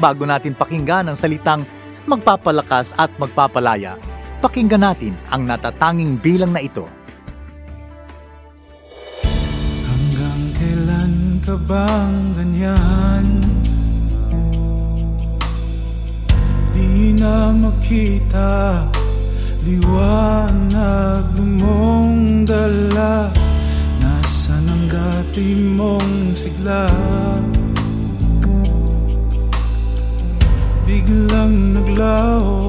Bago natin pakinggan ang salitang magpapalakas at magpapalaya, pakinggan natin ang natatanging bilang na ito. Hanggang kailan ka bang ganyan? Di na makita Liwanag mong dala Nasaan ang dati mong sigla Biglang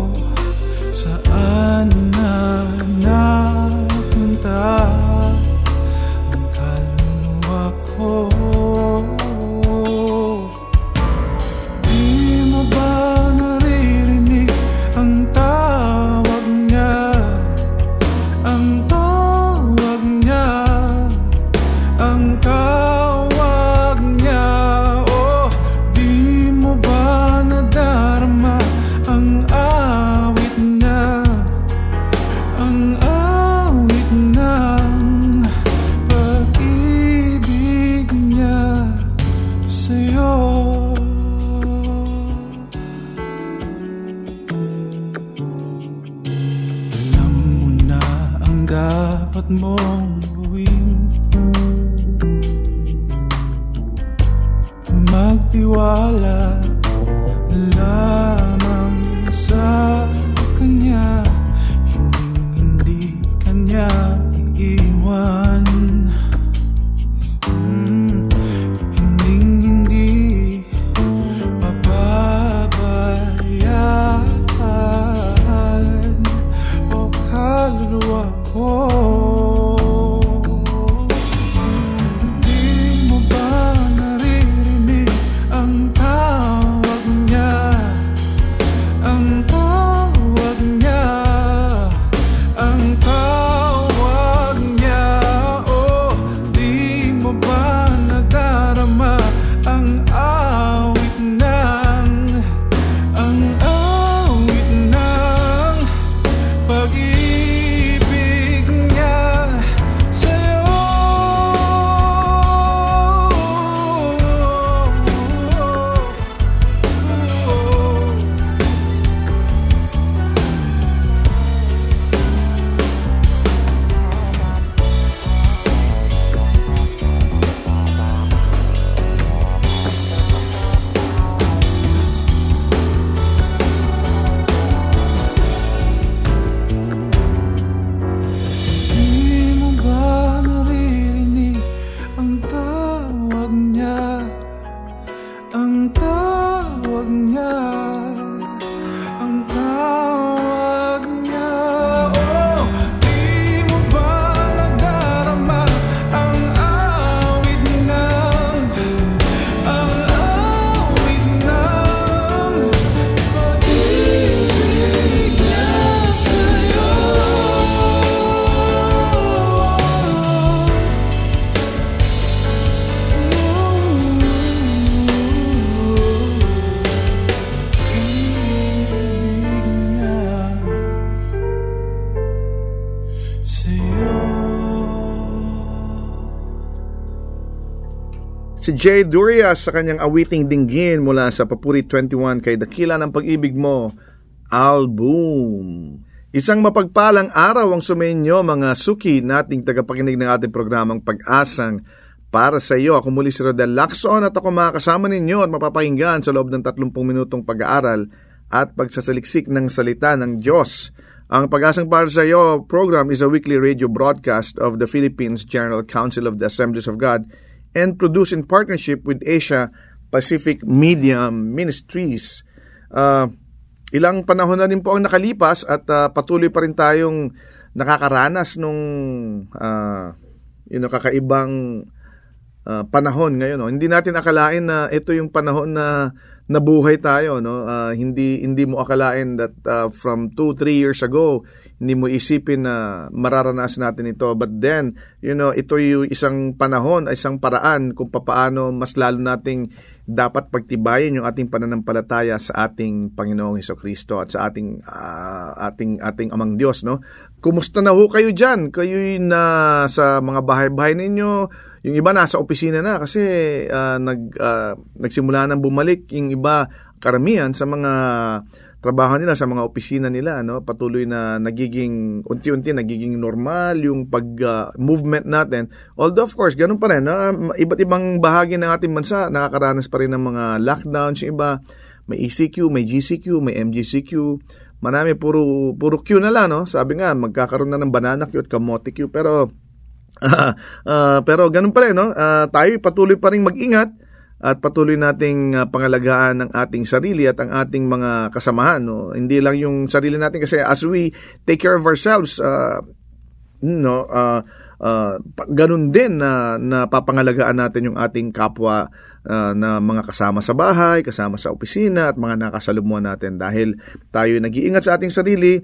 dapat Si Jay Durias sa kanyang awiting dinggin mula sa Papuri 21 kay Dakila ng Pag-ibig mo, album. Isang mapagpalang araw ang sumenyo mga suki nating tagapakinig ng ating programang Pag-asang para sa iyo. Ako muli si Rodel Lacson at ako makakasama ninyo at mapapakinggan sa loob ng 30 minutong pag-aaral at pagsasaliksik ng salita ng Diyos. Ang Pag-asang para sa iyo program is a weekly radio broadcast of the Philippines General Council of the Assemblies of God and produced in partnership with Asia Pacific Media Ministries. Uh, ilang panahon na rin po ang nakalipas at uh, patuloy pa rin tayong nakakaranas nung uh, you know, kakaibang uh, panahon ngayon. No? Hindi natin akalain na ito yung panahon na nabuhay tayo. No? Uh, hindi, hindi mo akalain that uh, from 2-3 years ago, hindi mo isipin na mararanasan natin ito. But then, you know, ito yung isang panahon, isang paraan kung paano mas lalo nating dapat pagtibayin yung ating pananampalataya sa ating Panginoong Heso Kristo at sa ating uh, ating ating Amang Diyos, no? Kumusta na ho kayo diyan? Kayo na sa mga bahay-bahay ninyo, yung iba nasa opisina na kasi uh, nag uh, nagsimula nang bumalik yung iba karamihan sa mga trabaho nila sa mga opisina nila no patuloy na nagiging unti-unti nagiging normal yung pag uh, movement natin. Although of course ganun pa rin no? iba't ibang bahagi ng ating bansa nakakaranas pa rin ng mga lockdowns yung iba may ECQ may GCQ may MGCQ marami puro puro Q na lang no? Sabi nga magkakaroon na ng banana Q at kamote Q. Pero uh, uh, pero ganun pa rin no? Uh, tayo patuloy pa rin mag-ingat at patuloy nating uh, pangalagaan ng ating sarili at ang ating mga kasamahan. No? Hindi lang yung sarili natin kasi as we take care of ourselves, uh, no, uh, uh, ganun din na, na papangalagaan natin yung ating kapwa uh, na mga kasama sa bahay, kasama sa opisina at mga nakasalumuhan natin dahil tayo nag-iingat sa ating sarili,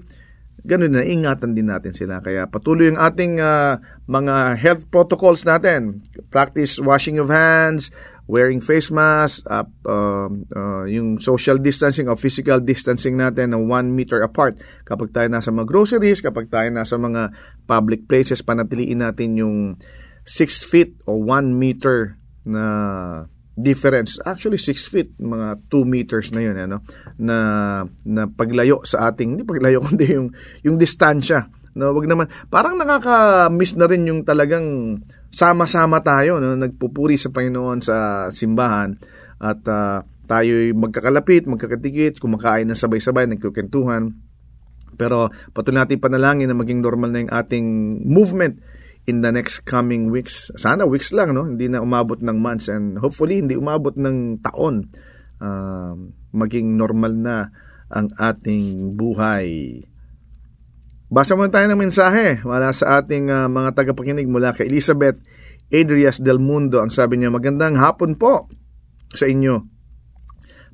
ganun na ingatan din natin sila. Kaya patuloy yung ating uh, mga health protocols natin. Practice washing of hands, wearing face mask, uh, uh, uh, yung social distancing o physical distancing natin na 1 meter apart. Kapag tayo nasa mga groceries, kapag tayo nasa mga public places, panatiliin natin yung 6 feet o 1 meter na difference. Actually, 6 feet, mga 2 meters na yun, ano, na, na paglayo sa ating, hindi paglayo, kundi yung, yung distansya. No, wag naman, parang nakaka-miss na rin yung talagang sama-sama tayo, no? nagpupuri sa Panginoon sa simbahan at uh, tayo'y magkakalapit, magkakatikit, kumakain na sabay-sabay, nagkukentuhan. Pero patuloy natin panalangin na maging normal na yung ating movement in the next coming weeks. Sana weeks lang, no? Hindi na umabot ng months and hopefully hindi umabot ng taon. Uh, maging normal na ang ating buhay. Basa muna tayo ng mensahe wala sa ating uh, mga tagapakinig mula kay Elizabeth Adrias del Mundo. Ang sabi niya, magandang hapon po sa inyo.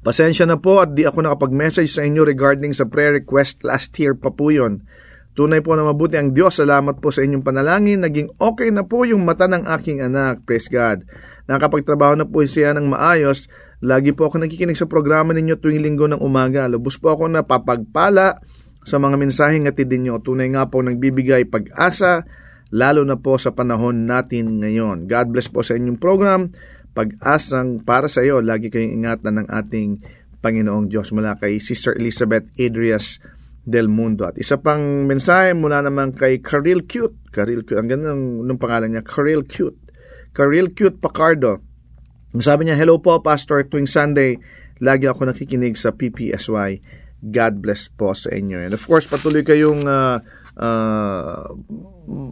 Pasensya na po at di ako nakapag-message sa inyo regarding sa prayer request last year pa po yun. Tunay po na mabuti ang Diyos. Salamat po sa inyong panalangin. Naging okay na po yung mata ng aking anak. Praise God. Nakapagtrabaho na po siya ng maayos. Lagi po ako nakikinig sa programa ninyo tuwing linggo ng umaga. Lubos po ako na papagpala sa mga mensaheng hatid ninyo. Tunay nga po nagbibigay pag-asa, lalo na po sa panahon natin ngayon. God bless po sa inyong program. Pag-asang para sa iyo, lagi kayong ingatan ng ating Panginoong Diyos mula kay Sister Elizabeth Adrias del Mundo. At isa pang mensahe mula naman kay Karil Cute. Karil Cute, ang ganda ng, ng pangalan niya, Karil Cute. Karil Cute Pacardo. Sabi niya, Hello po, Pastor. Tuwing Sunday, lagi ako nakikinig sa PPSY God bless po sa inyo. And of course, patuloy kayong uh, uh,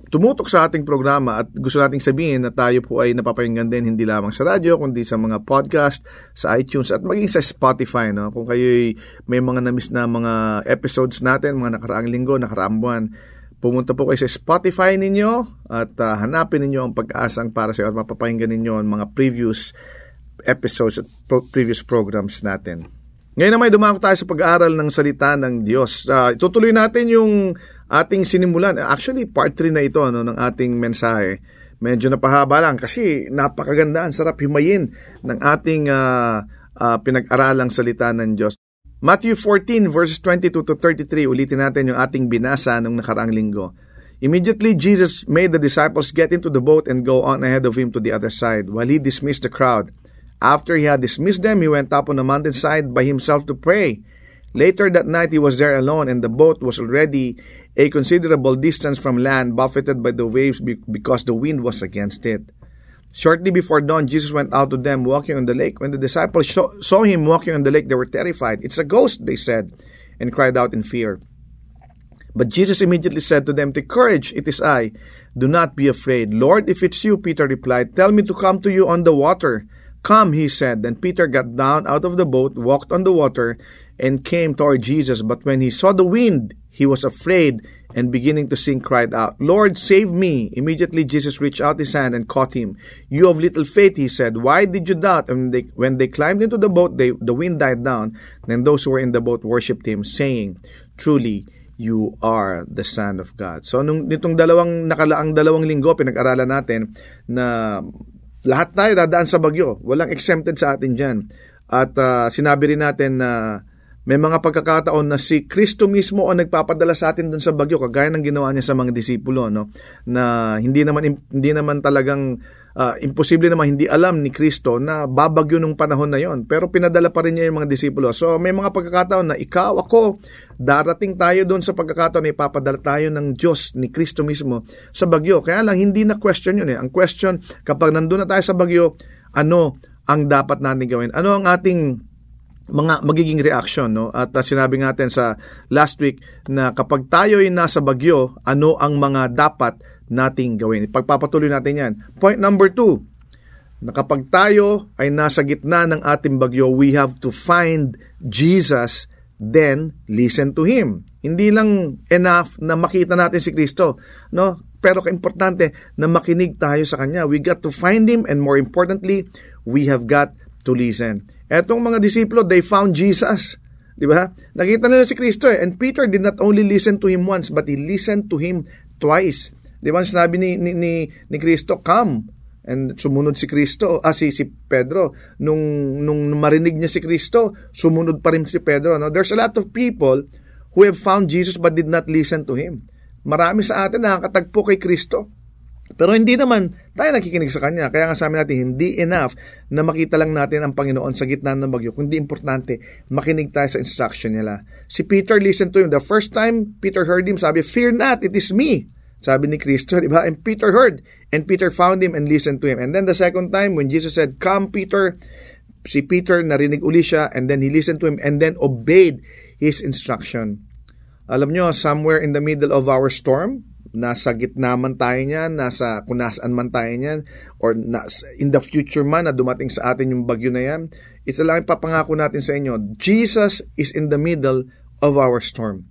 tumutok sa ating programa at gusto nating sabihin na tayo po ay napapakinggan din hindi lamang sa radyo kundi sa mga podcast, sa iTunes at maging sa Spotify. No? Kung kayo may mga namiss na mga episodes natin, mga nakaraang linggo, nakaraang buwan, pumunta po kayo sa Spotify ninyo at uh, hanapin ninyo ang pag-asang para sa iyo at mapapakinggan ninyo ang mga previous episodes at pro- previous programs natin. Ngayon naman dumako tayo sa pag-aaral ng salita ng Diyos. Uh, itutuloy natin yung ating sinimulan. Actually, part 3 na ito no, ng ating mensahe. Medyo napahaba lang kasi napakaganda, ang sarap himayin ng ating uh, uh, pinag-aralang salita ng Diyos. Matthew 14 verses 22 to 33, ulitin natin yung ating binasa nung nakaraang linggo. Immediately, Jesus made the disciples get into the boat and go on ahead of him to the other side, while he dismissed the crowd. After he had dismissed them, he went up on the mountainside by himself to pray. Later that night, he was there alone, and the boat was already a considerable distance from land, buffeted by the waves because the wind was against it. Shortly before dawn, Jesus went out to them walking on the lake. When the disciples saw him walking on the lake, they were terrified. It's a ghost, they said, and cried out in fear. But Jesus immediately said to them, Take courage, it is I. Do not be afraid. Lord, if it's you, Peter replied, tell me to come to you on the water. Come, he said. Then Peter got down out of the boat, walked on the water, and came toward Jesus. But when he saw the wind, he was afraid and beginning to sink cried out, Lord, save me. Immediately Jesus reached out his hand and caught him. You of little faith, he said, why did you doubt? And they, when they climbed into the boat, they, the wind died down. Then those who were in the boat worshipped him, saying, Truly, you are the Son of God. So, nung, nitong dalawang, nakalaang dalawang linggo, pinag-aralan natin na lahat tayo dadaan sa bagyo. Walang exempted sa atin dyan. At uh, sinabi rin natin na uh, may mga pagkakataon na si Kristo mismo ang nagpapadala sa atin dun sa bagyo kagaya ng ginawa niya sa mga disipulo no? Na hindi naman hindi naman talagang uh, imposible naman hindi alam ni Kristo na babagyo nung panahon na yon pero pinadala pa rin niya yung mga disipulo. So may mga pagkakataon na ikaw ako darating tayo doon sa pagkakataon na ipapadala tayo ng Diyos ni Kristo mismo sa bagyo. Kaya lang hindi na question yun eh. Ang question kapag nandun na tayo sa bagyo ano ang dapat natin gawin? Ano ang ating mga magiging reaction no? At uh, sinabi natin sa last week na kapag tayo ay nasa bagyo ano ang mga dapat nating gawin? Pagpapatuloy natin yan. Point number two na kapag tayo ay nasa gitna ng ating bagyo we have to find Jesus then listen to him. Hindi lang enough na makita natin si Kristo no? Pero kaimportante na makinig tayo sa kanya. We got to find him and more importantly we have got to listen Etong mga disipulo, they found Jesus. Di ba? Nakita nila si Kristo eh. And Peter did not only listen to him once, but he listened to him twice. Di ba? Sinabi ni, ni, ni, ni Kristo, come. And sumunod si Kristo, ah, si, si Pedro. Nung, nung marinig niya si Kristo, sumunod pa rin si Pedro. No? There's a lot of people who have found Jesus but did not listen to Him. Marami sa atin nakakatagpo kay Kristo pero hindi naman tayo nakikinig sa Kanya. Kaya nga sabi natin, hindi enough na makita lang natin ang Panginoon sa gitna ng bagyo. Kundi importante, makinig tayo sa instruction nila. Si Peter listened to him. The first time Peter heard him, sabi, Fear not, it is me. Sabi ni Kristo, di ba? And Peter heard. And Peter found him and listened to him. And then the second time, when Jesus said, Come, Peter, si Peter narinig uli siya and then he listened to him and then obeyed his instruction. Alam nyo, somewhere in the middle of our storm, nasa gitna man tayo niyan, nasa kung nasaan man tayo niyan, or nas, in the future man na dumating sa atin yung bagyo na yan, ito lang ipapangako natin sa inyo, Jesus is in the middle of our storm.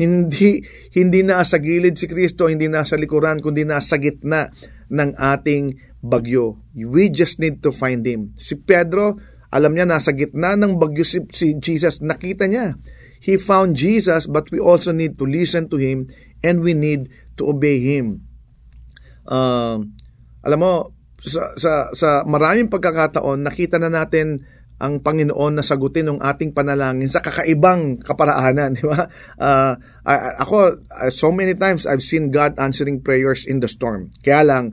Hindi hindi nasa gilid si Kristo, hindi nasa likuran, kundi nasa gitna ng ating bagyo. We just need to find Him. Si Pedro, alam niya nasa gitna ng bagyo si, si Jesus, nakita niya. He found Jesus, but we also need to listen to Him and we need to obey Him. Uh, alam mo, sa, sa, sa maraming pagkakataon, nakita na natin ang Panginoon na sagutin ng ating panalangin sa kakaibang kaparaanan, di ba? Uh, ako, so many times I've seen God answering prayers in the storm. Kaya lang,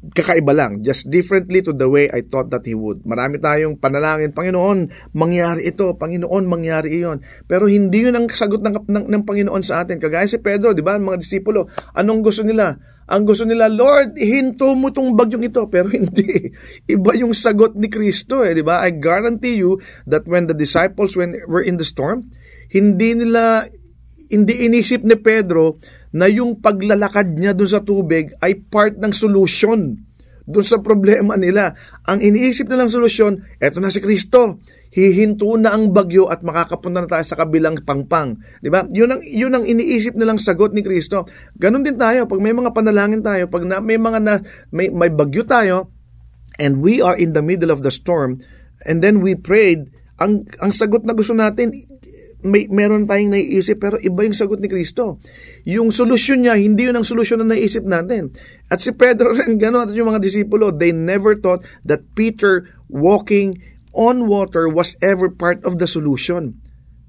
kakaiba lang, just differently to the way I thought that He would. Marami tayong panalangin, Panginoon, mangyari ito, Panginoon, mangyari iyon. Pero hindi yun ang sagot ng, ng, ng Panginoon sa atin. Kagaya si Pedro, di ba, mga disipulo, anong gusto nila? Ang gusto nila, Lord, hinto mo tong bagyong ito. Pero hindi. Iba yung sagot ni Kristo, eh, di ba? I guarantee you that when the disciples when were in the storm, hindi nila, hindi inisip ni Pedro na yung paglalakad niya doon sa tubig ay part ng solution doon sa problema nila. Ang iniisip nilang solusyon, eto na si Kristo. Hihinto na ang bagyo at makakapunta na tayo sa kabilang pangpang. Di ba? Yun ang, yun ang iniisip nilang sagot ni Kristo. Ganon din tayo. Pag may mga panalangin tayo, pag na, may mga na, may, may bagyo tayo, and we are in the middle of the storm, and then we prayed, ang, ang sagot na gusto natin, may meron tayong naiisip pero iba yung sagot ni Kristo. Yung solusyon niya, hindi yun ang solusyon na naisip natin. At si Pedro rin, gano'n at yung mga disipulo, they never thought that Peter walking on water was ever part of the solution.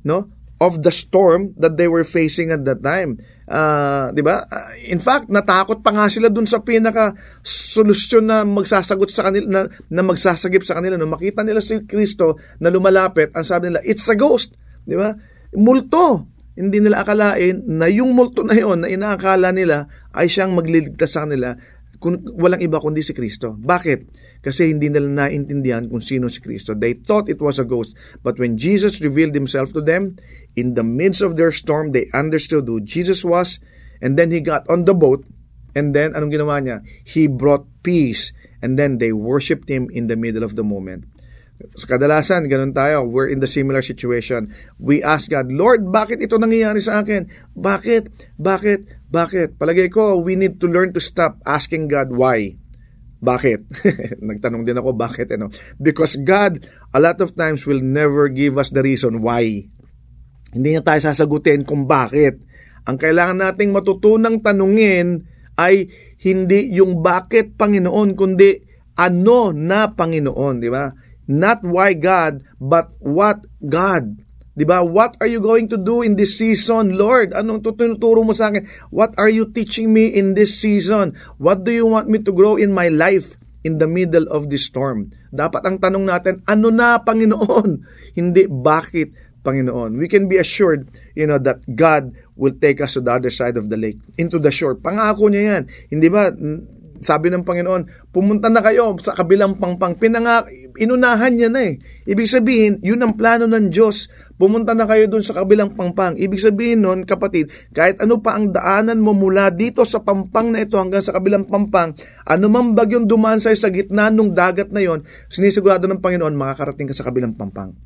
No? Of the storm that they were facing at that time. Uh, 'di ba? Uh, in fact, natakot pa nga sila dun sa pinaka solusyon na magsasagot sa kanila na, na magsasagip sa kanila no makita nila si Kristo na lumalapit, ang sabi nila, it's a ghost. Di ba? Multo. Hindi nila akalain na yung multo na yon na inaakala nila ay siyang magliligtas sa kanila kung walang iba kundi si Kristo. Bakit? Kasi hindi nila naintindihan kung sino si Kristo. They thought it was a ghost. But when Jesus revealed himself to them, in the midst of their storm, they understood who Jesus was. And then he got on the boat. And then, anong ginawa niya? He brought peace. And then they worshiped him in the middle of the moment. Sa kadalasan, ganun tayo. We're in the similar situation. We ask God, Lord, bakit ito nangyayari sa akin? Bakit? Bakit? Bakit? Palagay ko, we need to learn to stop asking God why. Bakit? Nagtanong din ako, bakit? Ano? Because God, a lot of times, will never give us the reason why. Hindi niya tayo sasagutin kung bakit. Ang kailangan nating matutunang tanungin ay hindi yung bakit Panginoon, kundi ano na Panginoon, di ba? Not why God, but what God. 'Di ba? What are you going to do in this season, Lord? Anong tuturo mo sa akin? What are you teaching me in this season? What do you want me to grow in my life in the middle of this storm? Dapat ang tanong natin, ano na Panginoon? Hindi bakit Panginoon. We can be assured, you know, that God will take us to the other side of the lake, into the shore. Pangako niya yan. Hindi ba? Sabi ng Panginoon, pumunta na kayo sa kabilang pangpang. Pinanga, inunahan niya na eh. Ibig sabihin, yun ang plano ng Diyos. Pumunta na kayo dun sa kabilang pangpang. Ibig sabihin nun, kapatid, kahit ano pa ang daanan mo mula dito sa pampang na ito hanggang sa kabilang pampang, anumang bagyong dumaan sa'yo sa gitna ng dagat na yon, sinisigurado ng Panginoon, makakarating ka sa kabilang pampang.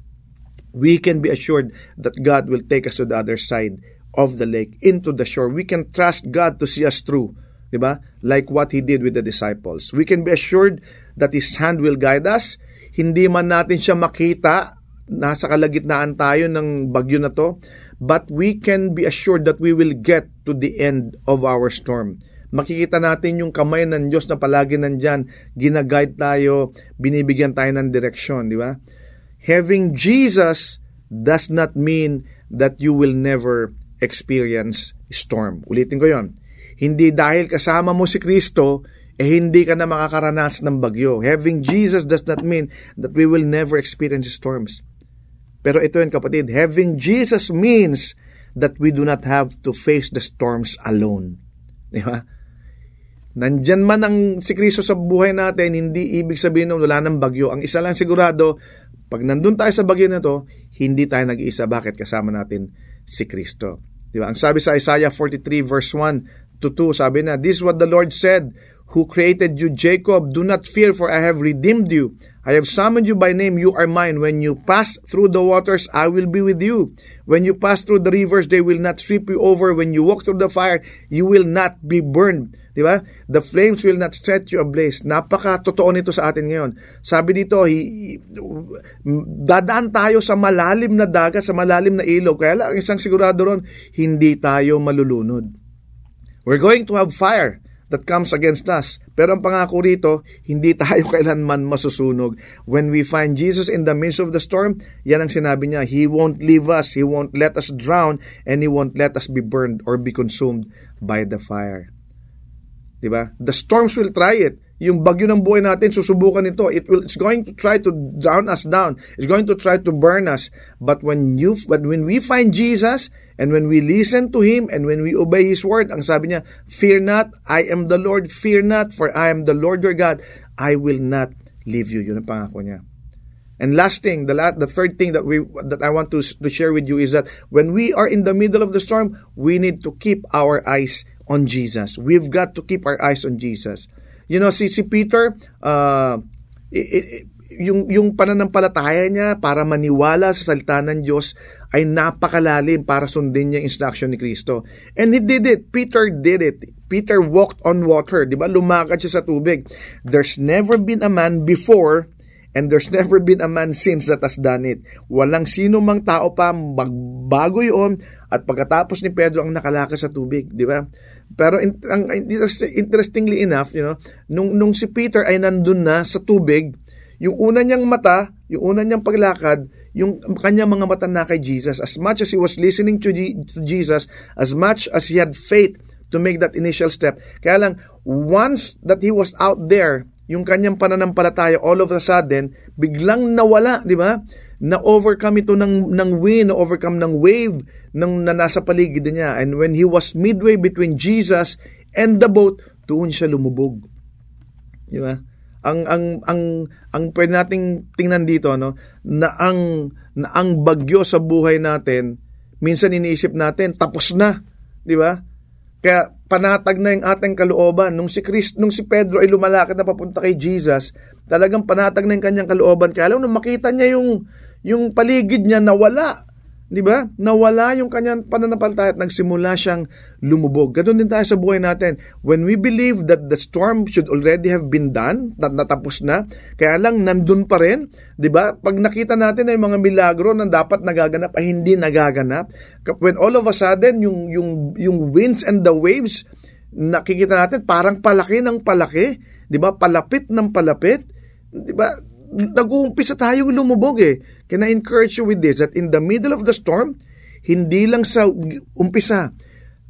We can be assured that God will take us to the other side of the lake, into the shore. We can trust God to see us through Di ba? Like what He did with the disciples. We can be assured that His hand will guide us. Hindi man natin siya makita, nasa kalagitnaan tayo ng bagyo na to, but we can be assured that we will get to the end of our storm. Makikita natin yung kamay ng Diyos na palagi nandyan, ginaguide tayo, binibigyan tayo ng direksyon, di ba? Having Jesus does not mean that you will never experience storm. Ulitin ko yon hindi dahil kasama mo si Kristo, eh hindi ka na makakaranas ng bagyo. Having Jesus does not mean that we will never experience storms. Pero ito yun kapatid, having Jesus means that we do not have to face the storms alone. Di ba? Nandyan man ang si Kristo sa buhay natin, hindi ibig sabihin na wala ng bagyo. Ang isa lang sigurado, pag nandun tayo sa bagyo na to, hindi tayo nag-iisa. Bakit? Kasama natin si Kristo. Di ba? Ang sabi sa Isaiah 43 verse 1, to 2, sabi na, This is what the Lord said, who created you, Jacob, do not fear, for I have redeemed you. I have summoned you by name, you are mine. When you pass through the waters, I will be with you. When you pass through the rivers, they will not sweep you over. When you walk through the fire, you will not be burned. Di ba? The flames will not set you ablaze. Napaka totoo nito sa atin ngayon. Sabi dito, hi, dadaan tayo sa malalim na dagat, sa malalim na ilog. Kaya lang, isang sigurado ron, hindi tayo malulunod. We're going to have fire that comes against us. Pero ang pangako rito, hindi tayo kailanman masusunog. When we find Jesus in the midst of the storm, yan ang sinabi niya, He won't leave us, He won't let us drown, and He won't let us be burned or be consumed by the fire. Diba? The storms will try it. Yung bagyo ng buhay natin, susubukan ito. It will, it's going to try to drown us down. It's going to try to burn us. But when you, but when we find Jesus, And when we listen to Him and when we obey His word, ang sabi niya, Fear not, I am the Lord, fear not, for I am the Lord your God, I will not leave you. Yun ang pangako niya. And last thing, the last, the third thing that we that I want to to share with you is that when we are in the middle of the storm, we need to keep our eyes on Jesus. We've got to keep our eyes on Jesus. You know, si si Peter, uh, it, it, yung yung pananampalataya niya para maniwala sa salita ng Diyos ay napakalalim para sundin niya yung instruction ni Kristo. And he did it. Peter did it. Peter walked on water. Di ba? Lumakad siya sa tubig. There's never been a man before and there's never been a man since that has done it. Walang sino mang tao pa magbago yun at pagkatapos ni Pedro ang nakalakad sa tubig, di ba? Pero interestingly enough, you know, nung nung si Peter ay nandun na sa tubig, yung una niyang mata, yung una niyang paglakad, yung kanyang mga mata na kay Jesus. As much as he was listening to, G- to Jesus, as much as he had faith to make that initial step. Kaya lang, once that he was out there, yung kanyang pananampalataya, all of a sudden, biglang nawala, di ba? Na-overcome ito ng, ng wind, na-overcome ng wave ng, na nasa paligid niya. And when he was midway between Jesus and the boat, doon siya lumubog. Di ba? Ang ang ang ang pwede nating tingnan dito no na ang na ang bagyo sa buhay natin minsan iniisip natin tapos na di ba Kaya panatag na yung ating kalooban. Nung si Christ, nung si Pedro ay lumalakad na papunta kay Jesus, talagang panatag na yung kanyang kalooban. Kaya alam, nung makita niya yung, yung paligid niya nawala, Di ba? Nawala yung kanyang pananampalataya at nagsimula siyang lumubog. Ganun din tayo sa buhay natin. When we believe that the storm should already have been done, nat natapos na, kaya lang nandun pa rin, di ba? Pag nakita natin ay mga milagro na dapat nagaganap ay hindi nagaganap, when all of a sudden yung, yung, yung winds and the waves, nakikita natin parang palaki ng palaki, di ba? Palapit ng palapit, di ba? Nag-uumpisa tayong lumubog eh. Can I encourage you with this that in the middle of the storm, hindi lang sa umpisa,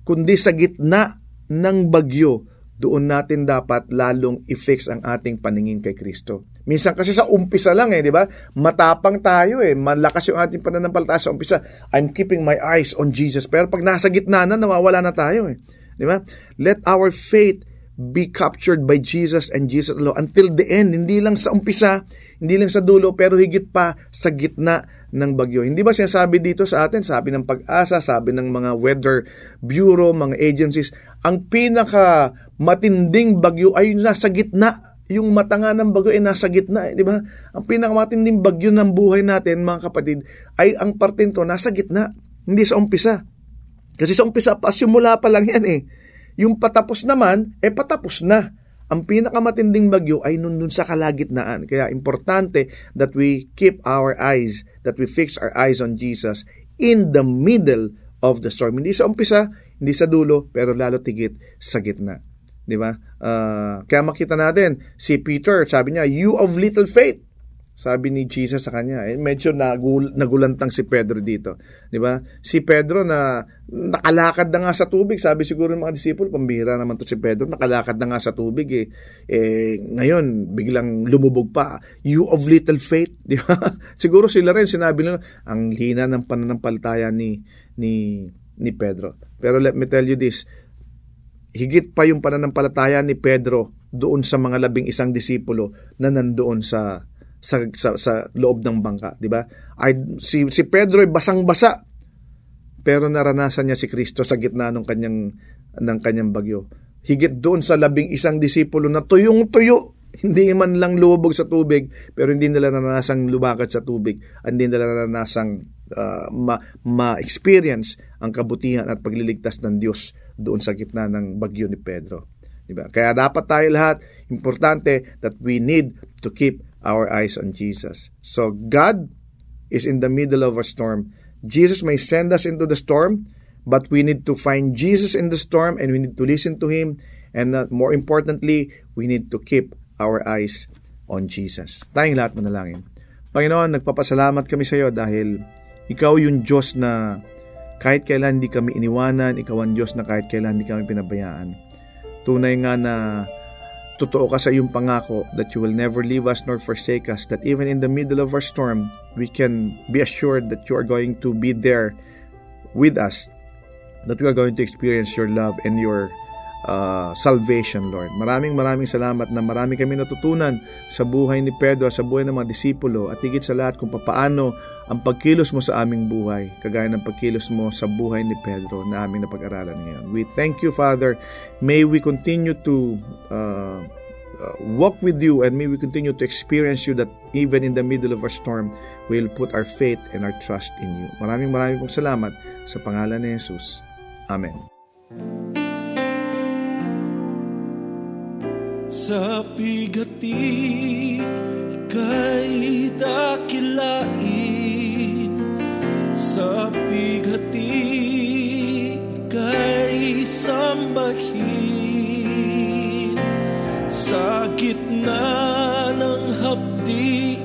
kundi sa gitna ng bagyo, doon natin dapat lalong i-fix ang ating paningin kay Kristo. Minsan kasi sa umpisa lang eh, di ba? Matapang tayo eh. Malakas yung ating pananampalataya sa umpisa. I'm keeping my eyes on Jesus. Pero pag nasa gitna na, nawawala na tayo eh. Di ba? Let our faith be captured by Jesus and Jesus alone until the end. Hindi lang sa umpisa, hindi lang sa dulo, pero higit pa sa gitna ng bagyo. Hindi ba sinasabi dito sa atin, sabi ng pag-asa, sabi ng mga weather bureau, mga agencies, ang pinaka matinding bagyo ay nasa gitna yung matanga ng bagyo ay nasa gitna, eh, di ba? Ang pinakamatinding bagyo ng buhay natin, mga kapatid, ay ang parte nasa gitna, hindi sa umpisa. Kasi sa umpisa, pasimula pa lang yan eh. Yung patapos naman, eh patapos na ang pinakamatinding bagyo ay nundun sa kalagitnaan. Kaya importante that we keep our eyes, that we fix our eyes on Jesus in the middle of the storm. Hindi sa umpisa, hindi sa dulo, pero lalo tigit sa gitna. Di ba? Uh, kaya makita natin, si Peter, sabi niya, you of little faith. Sabi ni Jesus sa kanya, eh, medyo nagul- nagulantang si Pedro dito. Di ba? Si Pedro na nakalakad na nga sa tubig, sabi siguro ng mga disipulo, pambira naman to si Pedro, nakalakad na nga sa tubig eh. eh ngayon, biglang lumubog pa. You of little faith, di ba? siguro sila rin, sinabi nila, ang hina ng pananampalataya ni, ni, ni Pedro. Pero let me tell you this, higit pa yung pananampalataya ni Pedro doon sa mga labing isang disipulo na nandoon sa sa, sa, sa loob ng bangka, di ba? Ay si si Pedro ay basang-basa pero naranasan niya si Kristo sa gitna ng kanyang ng kanyang bagyo. Higit doon sa labing isang disipulo na tuyong-tuyo, hindi man lang lumubog sa tubig, pero hindi nila naranasan lumakad sa tubig, hindi nila naranasan uh, ma- ma-experience ang kabutihan at pagliligtas ng Diyos doon sa gitna ng bagyo ni Pedro. Diba? Kaya dapat tayo lahat, importante that we need to keep our eyes on Jesus. So God is in the middle of a storm. Jesus may send us into the storm, but we need to find Jesus in the storm and we need to listen to Him. And uh, more importantly, we need to keep our eyes on Jesus. Tayong lahat manalangin. Panginoon, nagpapasalamat kami sa iyo dahil ikaw yung Diyos na kahit kailan hindi kami iniwanan, ikaw ang Diyos na kahit kailan hindi kami pinabayaan. Tunay nga na Totoo ka sa iyong pangako that you will never leave us nor forsake us, that even in the middle of our storm, we can be assured that you are going to be there with us, that we are going to experience your love and your uh, salvation, Lord. Maraming maraming salamat na marami kami natutunan sa buhay ni Pedro, sa buhay ng mga disipulo, at higit sa lahat kung paano ang pagkilos mo sa aming buhay, kagaya ng pagkilos mo sa buhay ni Pedro na aming napag-aralan ngayon. We thank you, Father. May we continue to uh, walk with you and may we continue to experience you that even in the middle of our storm, we'll put our faith and our trust in you. Maraming maraming pong salamat sa pangalan ni Jesus. Amen. Sa bigati, ika'y dakilain. Sa bigati, ika'y sambahin. Sa gitna ng hapdi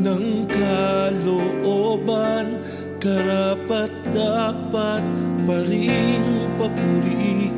ng kalooban Karapat dapat pa rin papurihan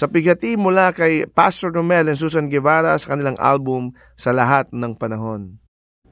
Sa pigati mula kay Pastor Romel and Susan Guevara sa kanilang album Sa Lahat ng Panahon.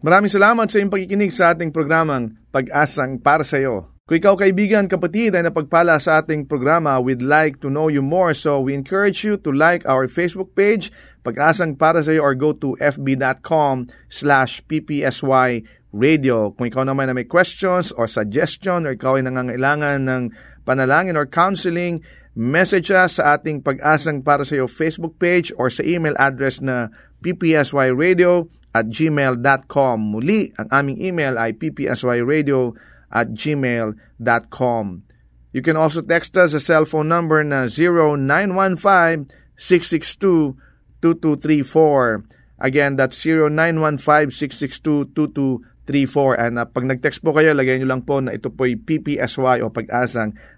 Maraming salamat sa iyong pagkikinig sa ating programang Pag-asang para sa iyo. Kung ikaw kaibigan, kapatid ay napagpala sa ating programa, we'd like to know you more. So we encourage you to like our Facebook page, Pag-asang para sa iyo, or go to fb.com slash ppsy radio. Kung ikaw naman na may questions or suggestion or ikaw ay nangangailangan ng panalangin or counseling, message us sa ating pag-asang para sa iyo Facebook page or sa email address na ppsyradio at gmail.com. Muli, ang aming email ay ppsyradio at gmail.com. You can also text us sa cellphone number na 0915-662-2234. Again, that's 0915-662-2234. And uh, pag nag-text po kayo, lagay nyo lang po na ito po'y PPSY o pag-asang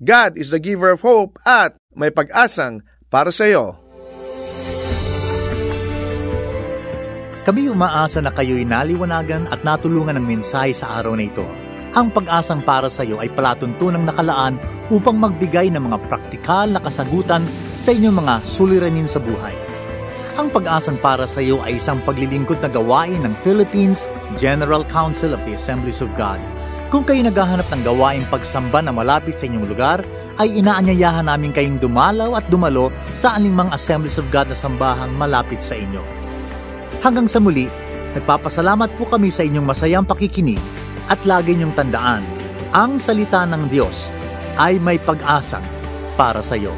God is the giver of hope at may pag-asang para sa iyo. Kami umaasa na kayo'y naliwanagan at natulungan ng mensahe sa araw na ito. Ang pag-asang para sa iyo ay palatuntunang nakalaan upang magbigay ng mga praktikal na kasagutan sa inyong mga suliranin sa buhay. Ang pag-asang para sa iyo ay isang paglilingkod na gawain ng Philippines General Council of the Assemblies of God. Kung kayo naghahanap ng gawaing pagsamba na malapit sa inyong lugar, ay inaanyayahan namin kayong dumalaw at dumalo sa aningmang Assemblies of God na sambahang malapit sa inyo. Hanggang sa muli, nagpapasalamat po kami sa inyong masayang pakikinig at lagi niyong tandaan, ang salita ng Diyos ay may pag-asa para sa iyo.